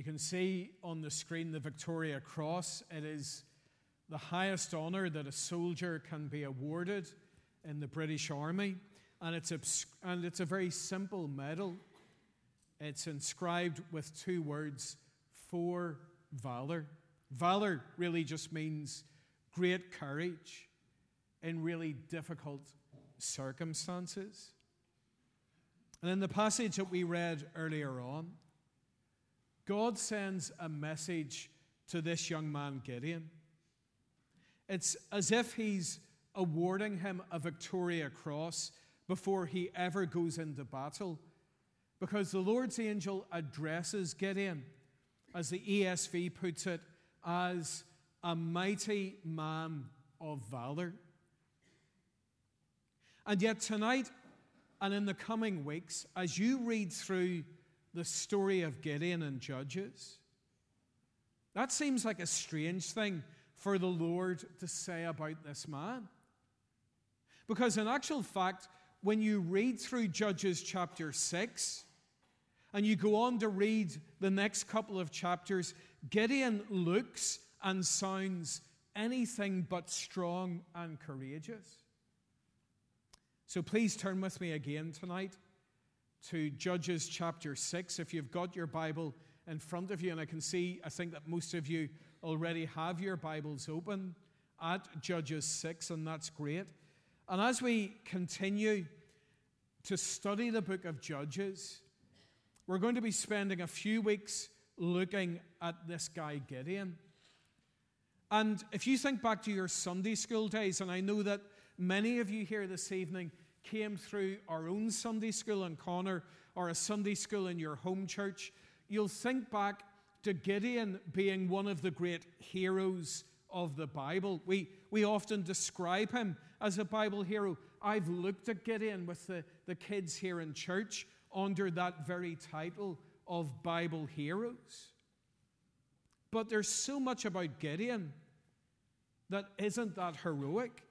You can see on the screen the Victoria Cross. It is the highest honour that a soldier can be awarded in the British Army, and it's a, and it's a very simple medal. It's inscribed with two words for valor. Valor really just means great courage in really difficult circumstances. And in the passage that we read earlier on, God sends a message to this young man, Gideon. It's as if he's awarding him a Victoria Cross before he ever goes into battle. Because the Lord's angel addresses Gideon, as the ESV puts it, as a mighty man of valor. And yet, tonight and in the coming weeks, as you read through the story of Gideon and Judges, that seems like a strange thing for the Lord to say about this man. Because, in actual fact, when you read through Judges chapter 6 and you go on to read the next couple of chapters, Gideon looks and sounds anything but strong and courageous. So please turn with me again tonight to Judges chapter 6. If you've got your Bible in front of you, and I can see, I think that most of you already have your Bibles open at Judges 6, and that's great. And as we continue to study the book of Judges, we're going to be spending a few weeks looking at this guy, Gideon. And if you think back to your Sunday school days, and I know that many of you here this evening came through our own Sunday school in Connor or a Sunday school in your home church, you'll think back to Gideon being one of the great heroes of the Bible. We, we often describe him as a Bible hero. I've looked at Gideon with the, the kids here in church under that very title of Bible heroes. But there's so much about Gideon that isn't that heroic.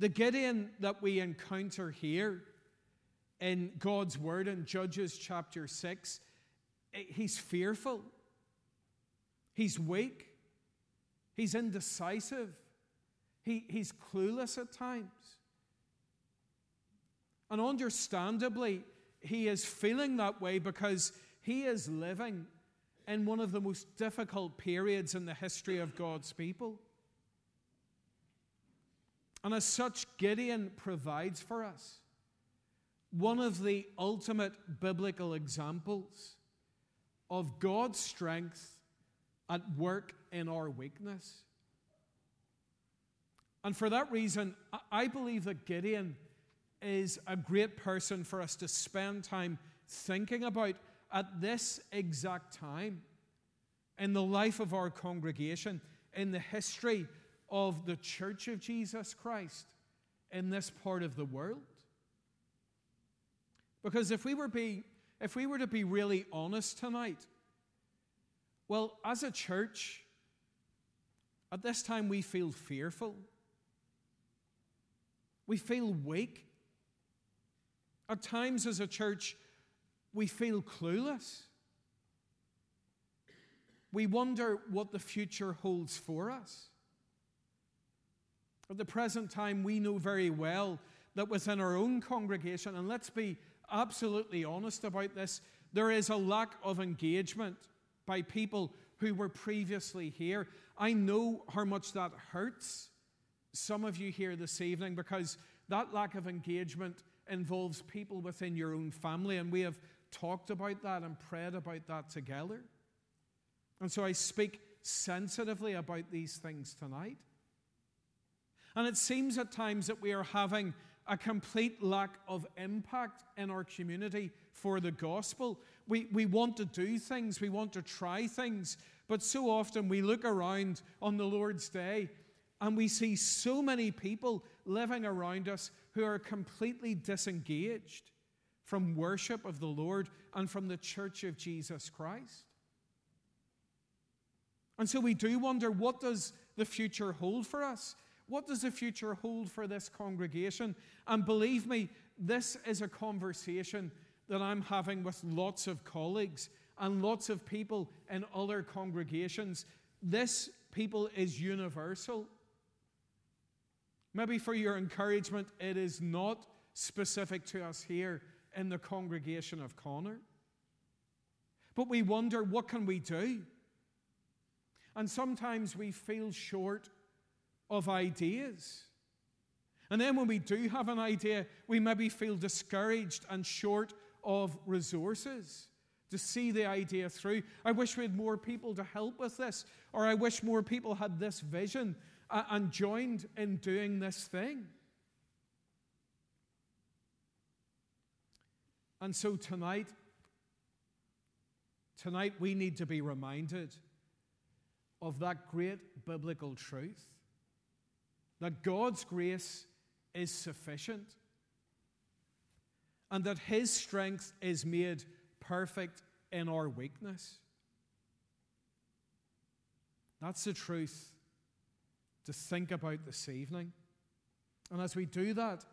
The Gideon that we encounter here in God's Word in Judges chapter 6, eh, he's fearful, he's weak, he's indecisive, he, he's clueless at times. And understandably, he is feeling that way because he is living in one of the most difficult periods in the history of God's people. And as such, Gideon provides for us one of the ultimate biblical examples of God's strength at work in our weakness. And for that reason, I believe that Gideon is a great person for us to spend time thinking about at this exact time in the life of our congregation, in the history of the church of Jesus Christ in this part of the world. Because if we were, be, if we were to be really honest tonight, well, as a church, at this time we feel fearful. We feel weak. At times, as a church, we feel clueless. We wonder what the future holds for us. At the present time, we know very well that within our own congregation, and let's be absolutely honest about this, there is a lack of engagement by people who were previously here. I know how much that hurts some of you here this evening because that lack of engagement involves people within your own family, and we have talked about that and prayed about that together. And so I speak sensitively about these things tonight. And it seems at times that we are having a complete lack of impact in our community for the gospel. We, we want to do things, we want to try things, but so often we look around on the Lord's day and we see so many people living around us who are completely disengaged from worship of the Lord and from the church of Jesus Christ. And so we do wonder what does the future hold for us? What does the future hold for this congregation? And believe me, this is a conversation that I'm having with lots of colleagues and lots of people in other congregations. This people is universal. Maybe for your encouragement, it is not specific to us here in the congregation of Connor. But we wonder, what can we do? And sometimes we feel short of ideas. And then when we do have an idea, we maybe feel discouraged and short of resources to see the idea through. I wish we had more people to help with this, or I wish more people had this vision uh, and joined in doing this thing. And so tonight, tonight we need to be reminded of that great biblical truth that God's grace is sufficient and that His strength is made perfect in our weakness. That's the truth to think about this evening. And as we do that,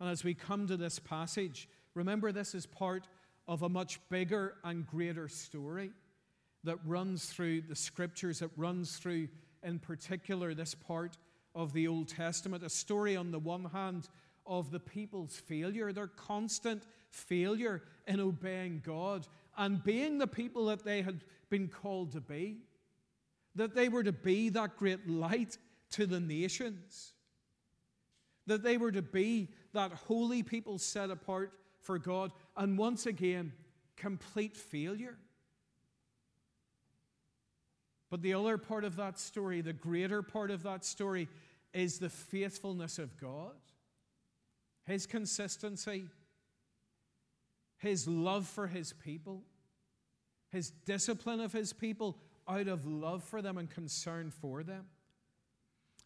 and as we come to this passage, remember this is part of a much bigger and greater story that runs through the scriptures, that runs through, in particular, this part of the Old Testament. A story, on the one hand, of the people's failure, their constant failure in obeying God and being the people that they had been called to be. That they were to be that great light to the nations. That they were to be that holy people set apart for God. And once again, complete failure. But the other part of that story, the greater part of that story, is the faithfulness of God, His consistency, His love for His people, His discipline of His people out of love for them and concern for them.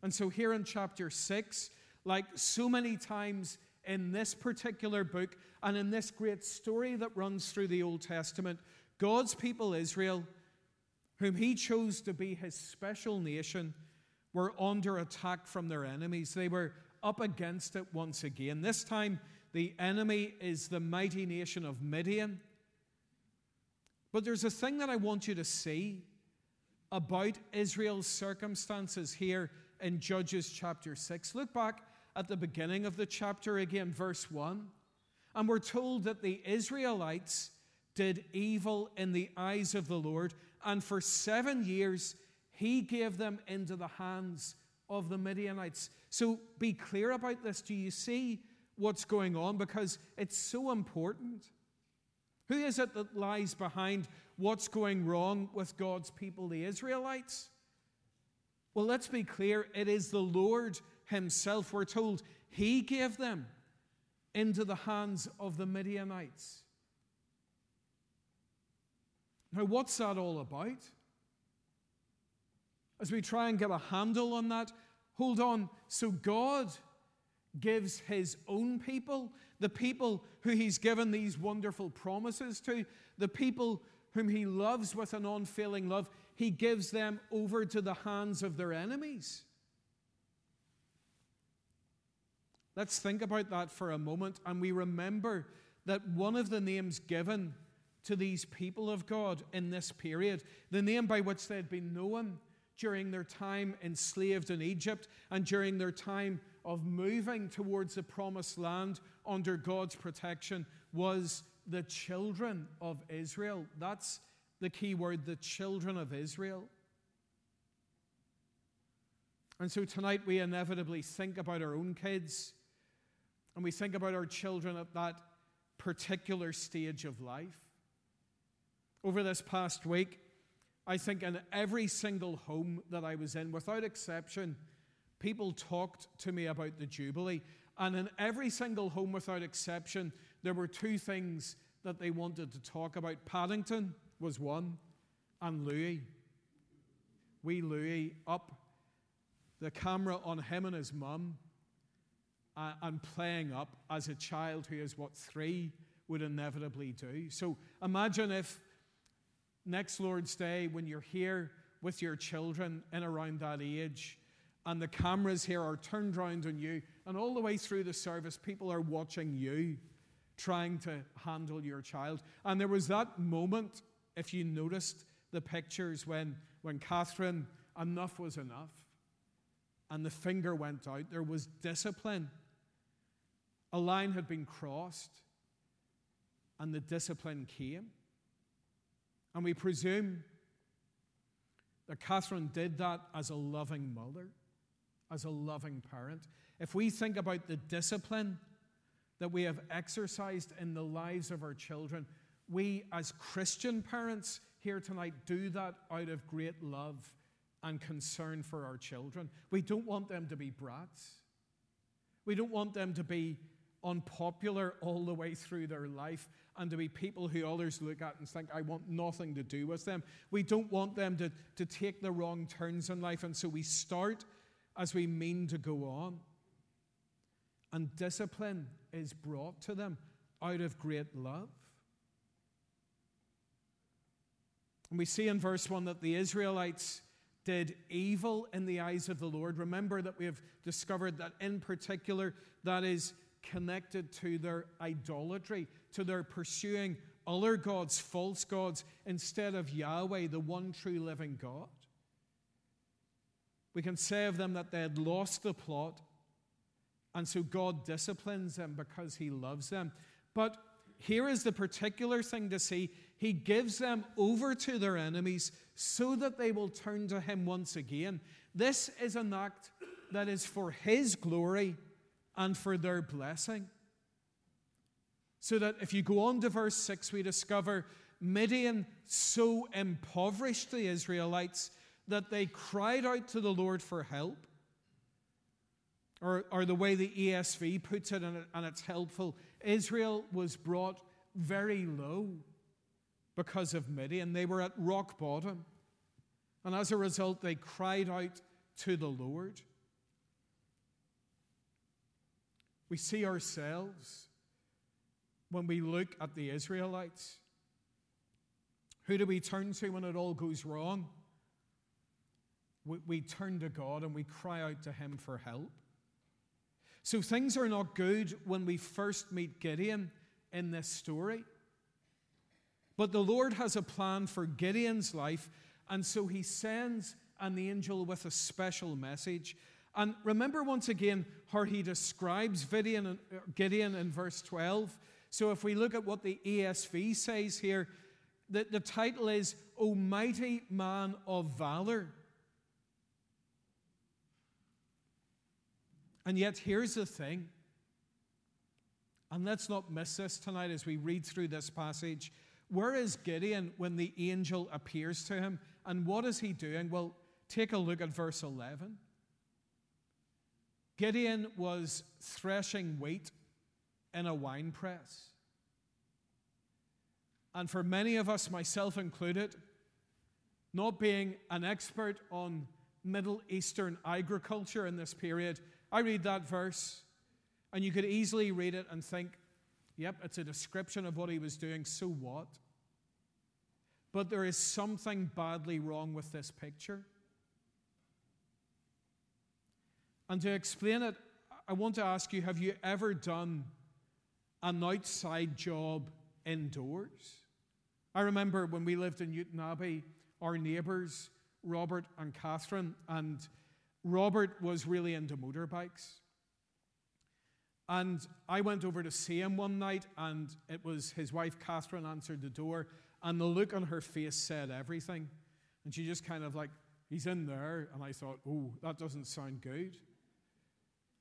And so, here in chapter 6, like so many times in this particular book and in this great story that runs through the Old Testament, God's people, Israel, whom he chose to be his special nation, were under attack from their enemies. They were up against it once again. This time, the enemy is the mighty nation of Midian. But there's a thing that I want you to see about Israel's circumstances here in Judges chapter 6. Look back at the beginning of the chapter again, verse 1. And we're told that the Israelites did evil in the eyes of the Lord and for seven years, he gave them into the hands of the Midianites. So be clear about this. Do you see what's going on? Because it's so important. Who is it that lies behind what's going wrong with God's people, the Israelites? Well, let's be clear. It is the Lord Himself. We're told He gave them into the hands of the Midianites. Now, what's that all about? As we try and get a handle on that, hold on. So, God gives His own people, the people who He's given these wonderful promises to, the people whom He loves with an unfailing love, He gives them over to the hands of their enemies. Let's think about that for a moment and we remember that one of the names given to these people of God in this period, the name by which they had been known during their time enslaved in Egypt and during their time of moving towards the promised land under God's protection was the children of Israel. That's the key word, the children of Israel. And so tonight we inevitably think about our own kids and we think about our children at that particular stage of life over this past week, I think in every single home that I was in, without exception, people talked to me about the Jubilee. And in every single home, without exception, there were two things that they wanted to talk about. Paddington was one, and Louis. We Louis up the camera on him and his mum uh, and playing up as a child who is what three would inevitably do. So imagine if next Lord's Day, when you're here with your children and around that age, and the cameras here are turned around on you, and all the way through the service, people are watching you trying to handle your child. And there was that moment if you noticed the pictures when, when Catherine, enough was enough, and the finger went out, there was discipline. A line had been crossed, and the discipline came. And we presume that Catherine did that as a loving mother, as a loving parent. If we think about the discipline that we have exercised in the lives of our children, we as Christian parents here tonight do that out of great love and concern for our children. We don't want them to be brats. We don't want them to be unpopular all the way through their life and to be people who others look at and think, I want nothing to do with them. We don't want them to, to take the wrong turns in life. And so we start as we mean to go on. And discipline is brought to them out of great love. And we see in verse 1 that the Israelites did evil in the eyes of the Lord. Remember that we have discovered that in particular that is connected to their idolatry, to their pursuing other gods, false gods, instead of Yahweh, the one true living God. We can say of them that they had lost the plot, and so God disciplines them because He loves them. But here is the particular thing to see He gives them over to their enemies so that they will turn to Him once again. This is an act that is for His glory and for their blessing. So that if you go on to verse 6, we discover Midian so impoverished the Israelites that they cried out to the Lord for help. Or, or the way the ESV puts it, and, it, and it's helpful Israel was brought very low because of Midian. They were at rock bottom. And as a result, they cried out to the Lord. We see ourselves when we look at the Israelites. Who do we turn to when it all goes wrong? We, we turn to God and we cry out to Him for help. So things are not good when we first meet Gideon in this story. But the Lord has a plan for Gideon's life, and so he sends an angel with a special message. And remember once again how he describes Gideon, uh, Gideon in verse 12. So if we look at what the ESV says here, the, the title is O Mighty Man of Valor. And yet, here's the thing, and let's not miss this tonight as we read through this passage. Where is Gideon when the angel appears to him? And what is he doing? Well, take a look at verse 11. Gideon was threshing wheat in a wine press. And for many of us, myself included, not being an expert on Middle Eastern agriculture in this period, I read that verse and you could easily read it and think, yep, it's a description of what he was doing, so what? But there is something badly wrong with this picture. And to explain it, I want to ask you have you ever done an outside job indoors? I remember when we lived in Newtownabbey, our neighbours, Robert and Catherine, and Robert was really into motorbikes. And I went over to see him one night, and it was his wife Catherine answered the door, and the look on her face said everything. And she just kind of like, he's in there. And I thought, oh, that doesn't sound good.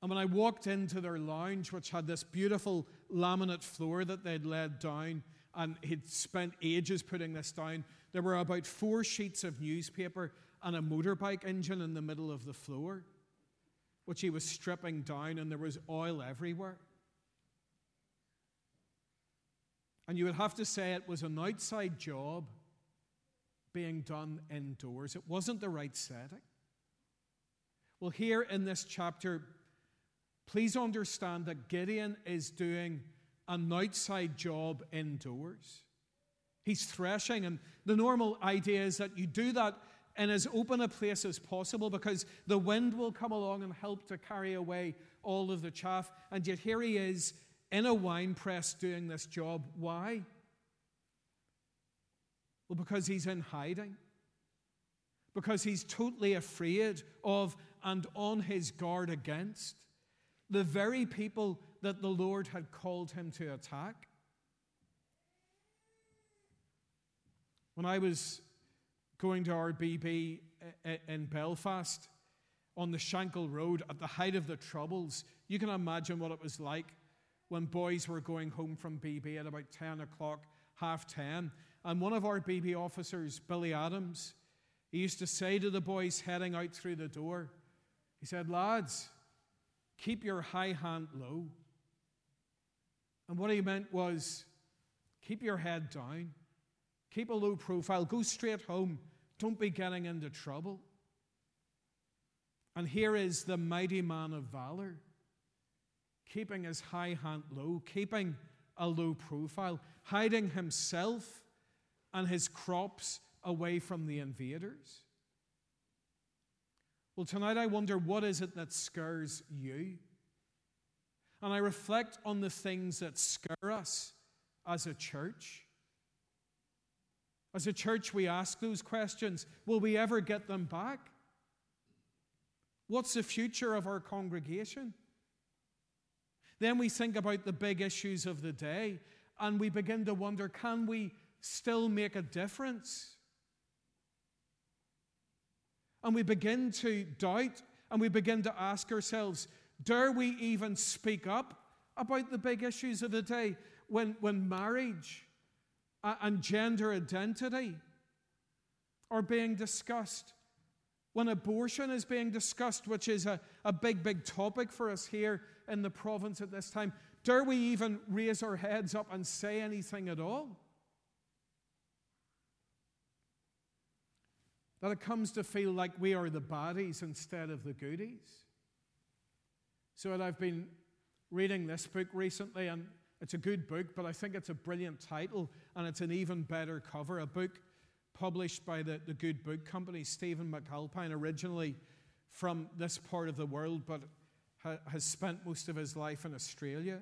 And when I walked into their lounge, which had this beautiful laminate floor that they'd laid down, and he'd spent ages putting this down, there were about four sheets of newspaper and a motorbike engine in the middle of the floor, which he was stripping down, and there was oil everywhere. And you would have to say it was an outside job being done indoors. It wasn't the right setting. Well, here in this chapter, Please understand that Gideon is doing an outside job indoors. He's threshing, and the normal idea is that you do that in as open a place as possible because the wind will come along and help to carry away all of the chaff. And yet here he is in a wine press doing this job. Why? Well, because he's in hiding. Because he's totally afraid of and on his guard against the very people that the Lord had called him to attack. When I was going to RBB eh, eh, in Belfast on the Shankill Road at the height of the Troubles, you can imagine what it was like when boys were going home from BB at about 10 o'clock, half 10. And one of our BB officers, Billy Adams, he used to say to the boys heading out through the door, he said, Lads, keep your high hand low. And what he meant was, keep your head down, keep a low profile, go straight home, don't be getting into trouble. And here is the mighty man of valor, keeping his high hand low, keeping a low profile, hiding himself and his crops away from the invaders. Well, tonight I wonder what is it that scares you? And I reflect on the things that scare us as a church. As a church, we ask those questions Will we ever get them back? What's the future of our congregation? Then we think about the big issues of the day and we begin to wonder can we still make a difference? And we begin to doubt and we begin to ask ourselves dare we even speak up about the big issues of the day when, when marriage and gender identity are being discussed? When abortion is being discussed, which is a, a big, big topic for us here in the province at this time, dare we even raise our heads up and say anything at all? That it comes to feel like we are the baddies instead of the goodies. So, I've been reading this book recently, and it's a good book, but I think it's a brilliant title, and it's an even better cover. A book published by the, the Good Book Company, Stephen McAlpine, originally from this part of the world, but ha, has spent most of his life in Australia.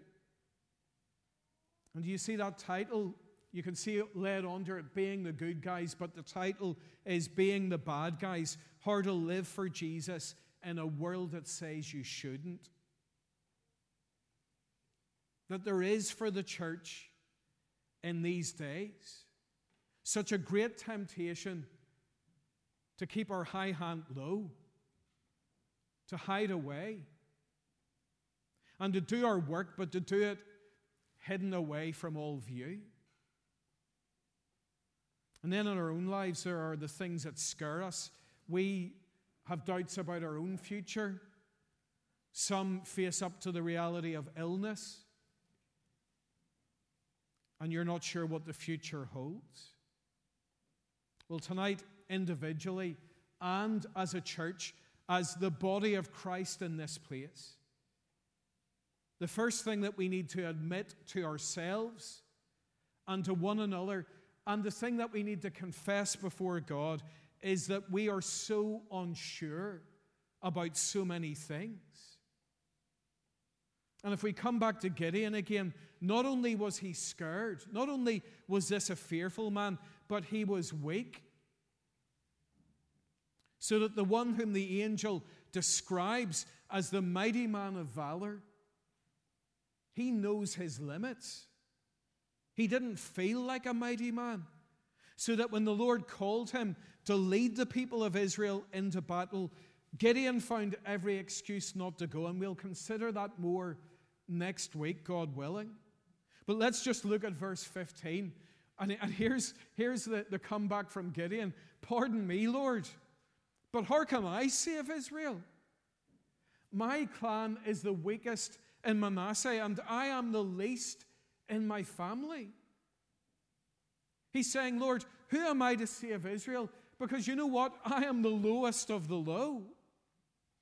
And do you see that title? You can see it led under it being the good guys, but the title is Being the Bad Guys How to Live for Jesus in a World That Says You Shouldn't. That there is for the church in these days such a great temptation to keep our high hand low, to hide away, and to do our work, but to do it hidden away from all view. And then in our own lives, there are the things that scare us. We have doubts about our own future. Some face up to the reality of illness, and you're not sure what the future holds. Well, tonight, individually and as a church, as the body of Christ in this place, the first thing that we need to admit to ourselves and to one another, and the thing that we need to confess before God, is that we are so unsure about so many things. And if we come back to Gideon again, not only was he scared, not only was this a fearful man, but he was weak. So that the one whom the angel describes as the mighty man of valor, he knows his limits. He didn't feel like a mighty man. So that when the Lord called him to lead the people of Israel into battle, Gideon found every excuse not to go. And we'll consider that more next week, God willing. But let's just look at verse 15. And, and here's, here's the, the comeback from Gideon Pardon me, Lord, but how can I save Israel? My clan is the weakest in Manasseh, and I am the least in my family. He's saying, Lord, who am I to save Israel? Because you know what? I am the lowest of the low.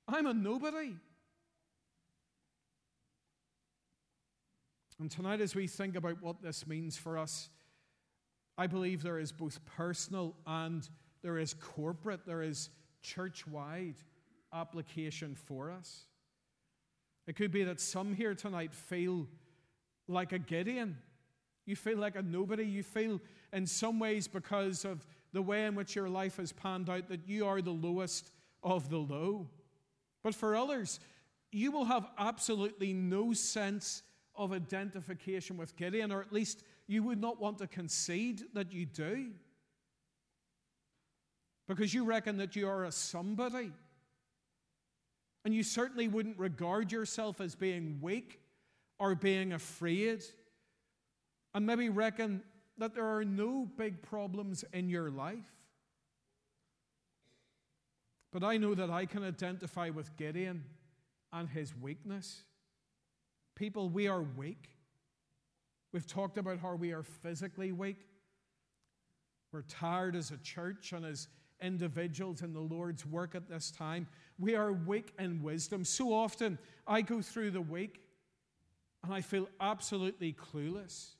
I'm a nobody. And tonight, as we think about what this means for us, I believe there is both personal and there is corporate, there is church wide application for us. It could be that some here tonight feel like a Gideon. You feel like a nobody. You feel in some ways, because of the way in which your life has panned out, that you are the lowest of the low. But for others, you will have absolutely no sense of identification with Gideon, or at least you would not want to concede that you do. Because you reckon that you are a somebody. And you certainly wouldn't regard yourself as being weak or being afraid. And maybe reckon that there are no big problems in your life. But I know that I can identify with Gideon and his weakness. People, we are weak. We've talked about how we are physically weak. We're tired as a church and as individuals in the Lord's work at this time. We are weak in wisdom. So often I go through the week and I feel absolutely clueless.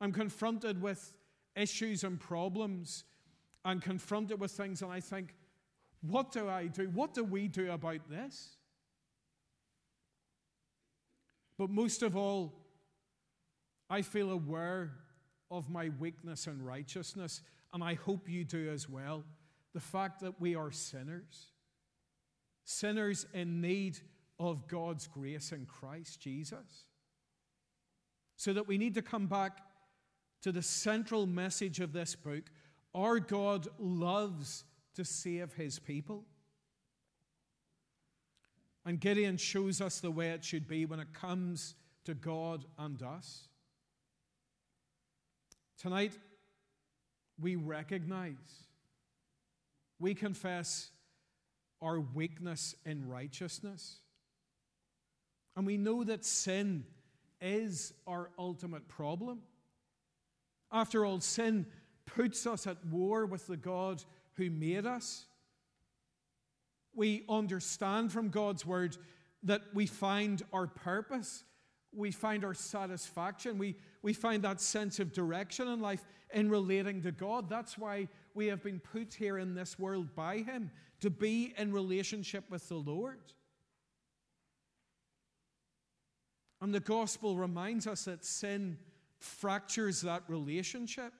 I'm confronted with issues and problems and confronted with things, and I think, what do I do? What do we do about this? But most of all, I feel aware of my weakness and righteousness, and I hope you do as well. The fact that we are sinners, sinners in need of God's grace in Christ Jesus. So that we need to come back to the central message of this book. Our God loves to save his people. And Gideon shows us the way it should be when it comes to God and us. Tonight, we recognize, we confess our weakness in righteousness. And we know that sin is our ultimate problem. After all, sin puts us at war with the God who made us we understand from God's word that we find our purpose, we find our satisfaction, we, we find that sense of direction in life in relating to God. That's why we have been put here in this world by Him, to be in relationship with the Lord. And the gospel reminds us that sin fractures that relationship.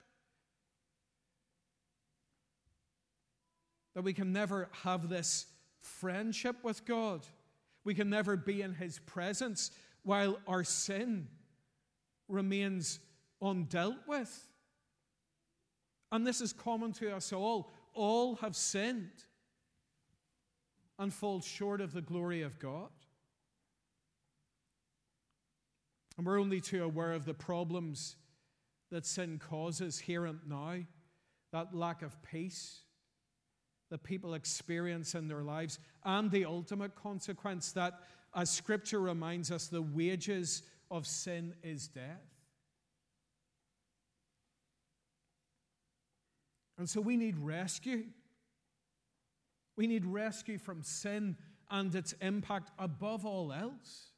That we can never have this friendship with God. We can never be in His presence while our sin remains undealt with. And this is common to us all. All have sinned and fall short of the glory of God. And we're only too aware of the problems that sin causes here and now that lack of peace, that people experience in their lives, and the ultimate consequence that, as Scripture reminds us, the wages of sin is death. And so we need rescue. We need rescue from sin and its impact above all else.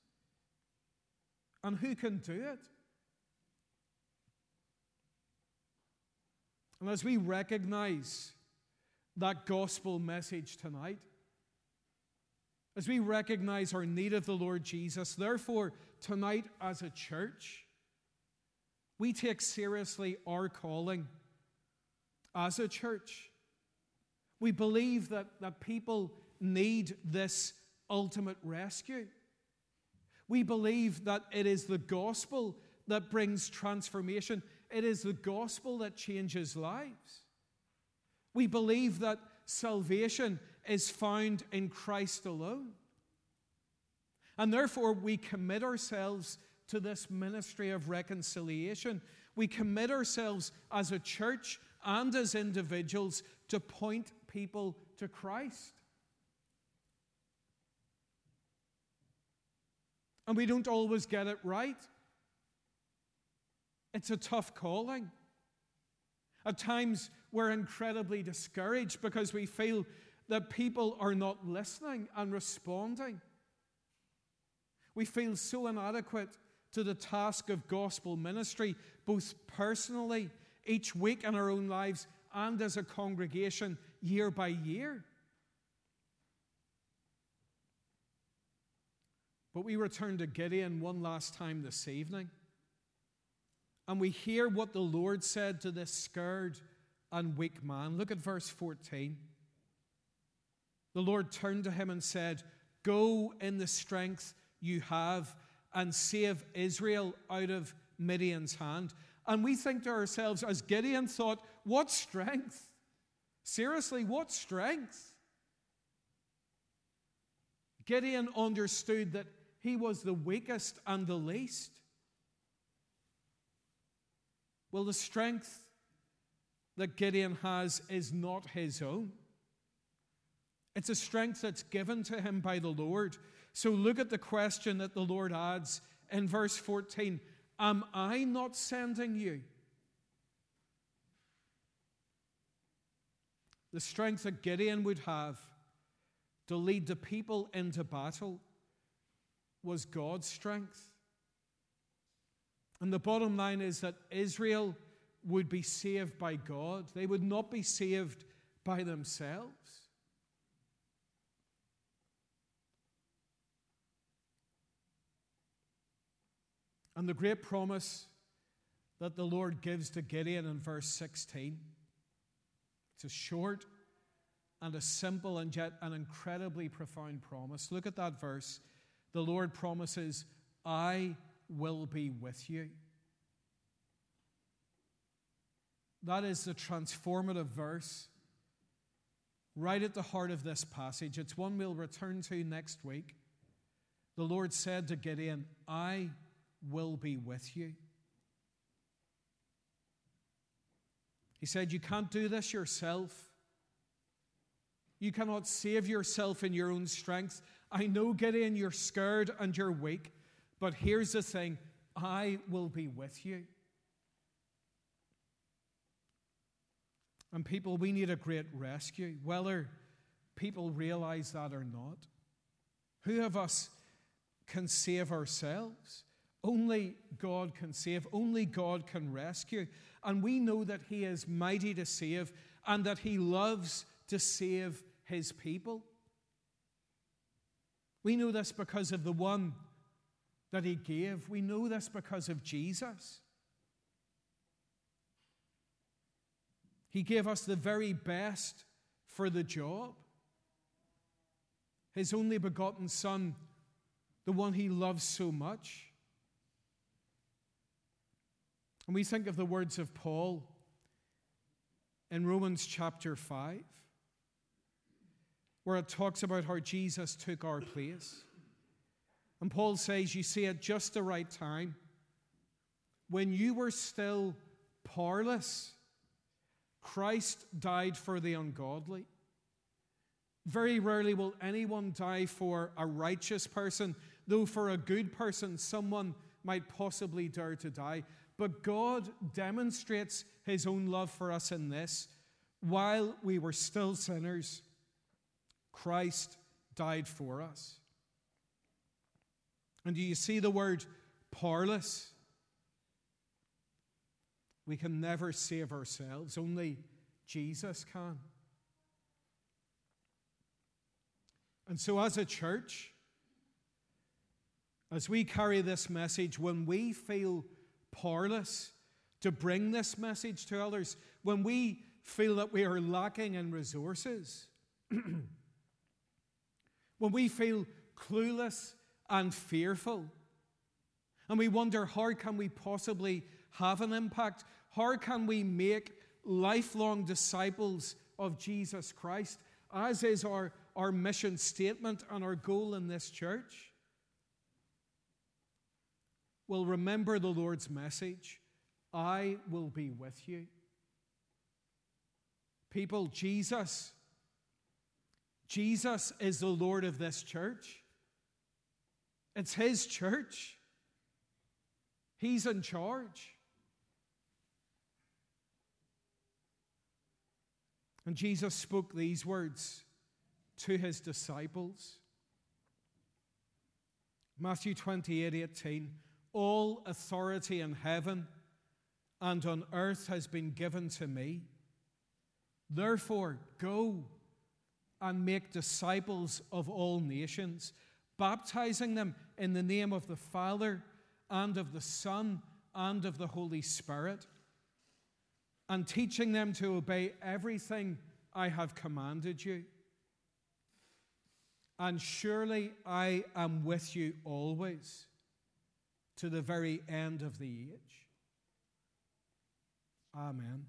And who can do it? And as we recognize that gospel message tonight. As we recognize our need of the Lord Jesus, therefore, tonight as a church, we take seriously our calling as a church. We believe that, that people need this ultimate rescue. We believe that it is the gospel that brings transformation, it is the gospel that changes lives. We believe that salvation is found in Christ alone. And therefore, we commit ourselves to this ministry of reconciliation. We commit ourselves as a church and as individuals to point people to Christ. And we don't always get it right. It's a tough calling. At times, we're incredibly discouraged because we feel that people are not listening and responding. We feel so inadequate to the task of gospel ministry, both personally, each week in our own lives, and as a congregation, year by year. But we return to Gideon one last time this evening. and we hear what the Lord said to this scared and weak man. Look at verse 14. The Lord turned to him and said, Go in the strength you have and save Israel out of Midian's hand. And we think to ourselves, as Gideon thought, what strength? Seriously, what strength? Gideon understood that he was the weakest and the least. Well, the strength that Gideon has is not his own. It's a strength that's given to him by the Lord. So look at the question that the Lord adds in verse 14 Am I not sending you? The strength that Gideon would have to lead the people into battle was God's strength. And the bottom line is that Israel would be saved by God, they would not be saved by themselves. And the great promise that the Lord gives to Gideon in verse 16 it's a short and a simple and yet an incredibly profound promise. Look at that verse. The Lord promises, I will be with you. That is the transformative verse right at the heart of this passage. It's one we'll return to next week. The Lord said to Gideon, I will be with you. He said, You can't do this yourself. You cannot save yourself in your own strength. I know, Gideon, you're scared and you're weak, but here's the thing I will be with you. And people, we need a great rescue, whether people realize that or not. Who of us can save ourselves? Only God can save, only God can rescue. And we know that He is mighty to save and that He loves to save His people. We know this because of the one that He gave, we know this because of Jesus. He gave us the very best for the job. His only begotten Son, the one He loves so much. And we think of the words of Paul in Romans chapter 5, where it talks about how Jesus took our place. And Paul says, You see, at just the right time, when you were still powerless, Christ died for the ungodly. Very rarely will anyone die for a righteous person, though for a good person, someone might possibly dare to die. But God demonstrates his own love for us in this. While we were still sinners, Christ died for us. And do you see the word powerless? We can never save ourselves, only Jesus can. And so, as a church, as we carry this message, when we feel powerless to bring this message to others, when we feel that we are lacking in resources, when we feel clueless and fearful, and we wonder how can we possibly have an impact? How can we make lifelong disciples of Jesus Christ, as is our, our mission statement and our goal in this church? Well, remember the Lord's message I will be with you. People, Jesus, Jesus is the Lord of this church. It's His church. He's in charge. And Jesus spoke these words to his disciples. Matthew 28 18. All authority in heaven and on earth has been given to me. Therefore, go and make disciples of all nations, baptizing them in the name of the Father and of the Son and of the Holy Spirit, and teaching them to obey everything I have commanded you. And surely I am with you always to the very end of the age. Amen.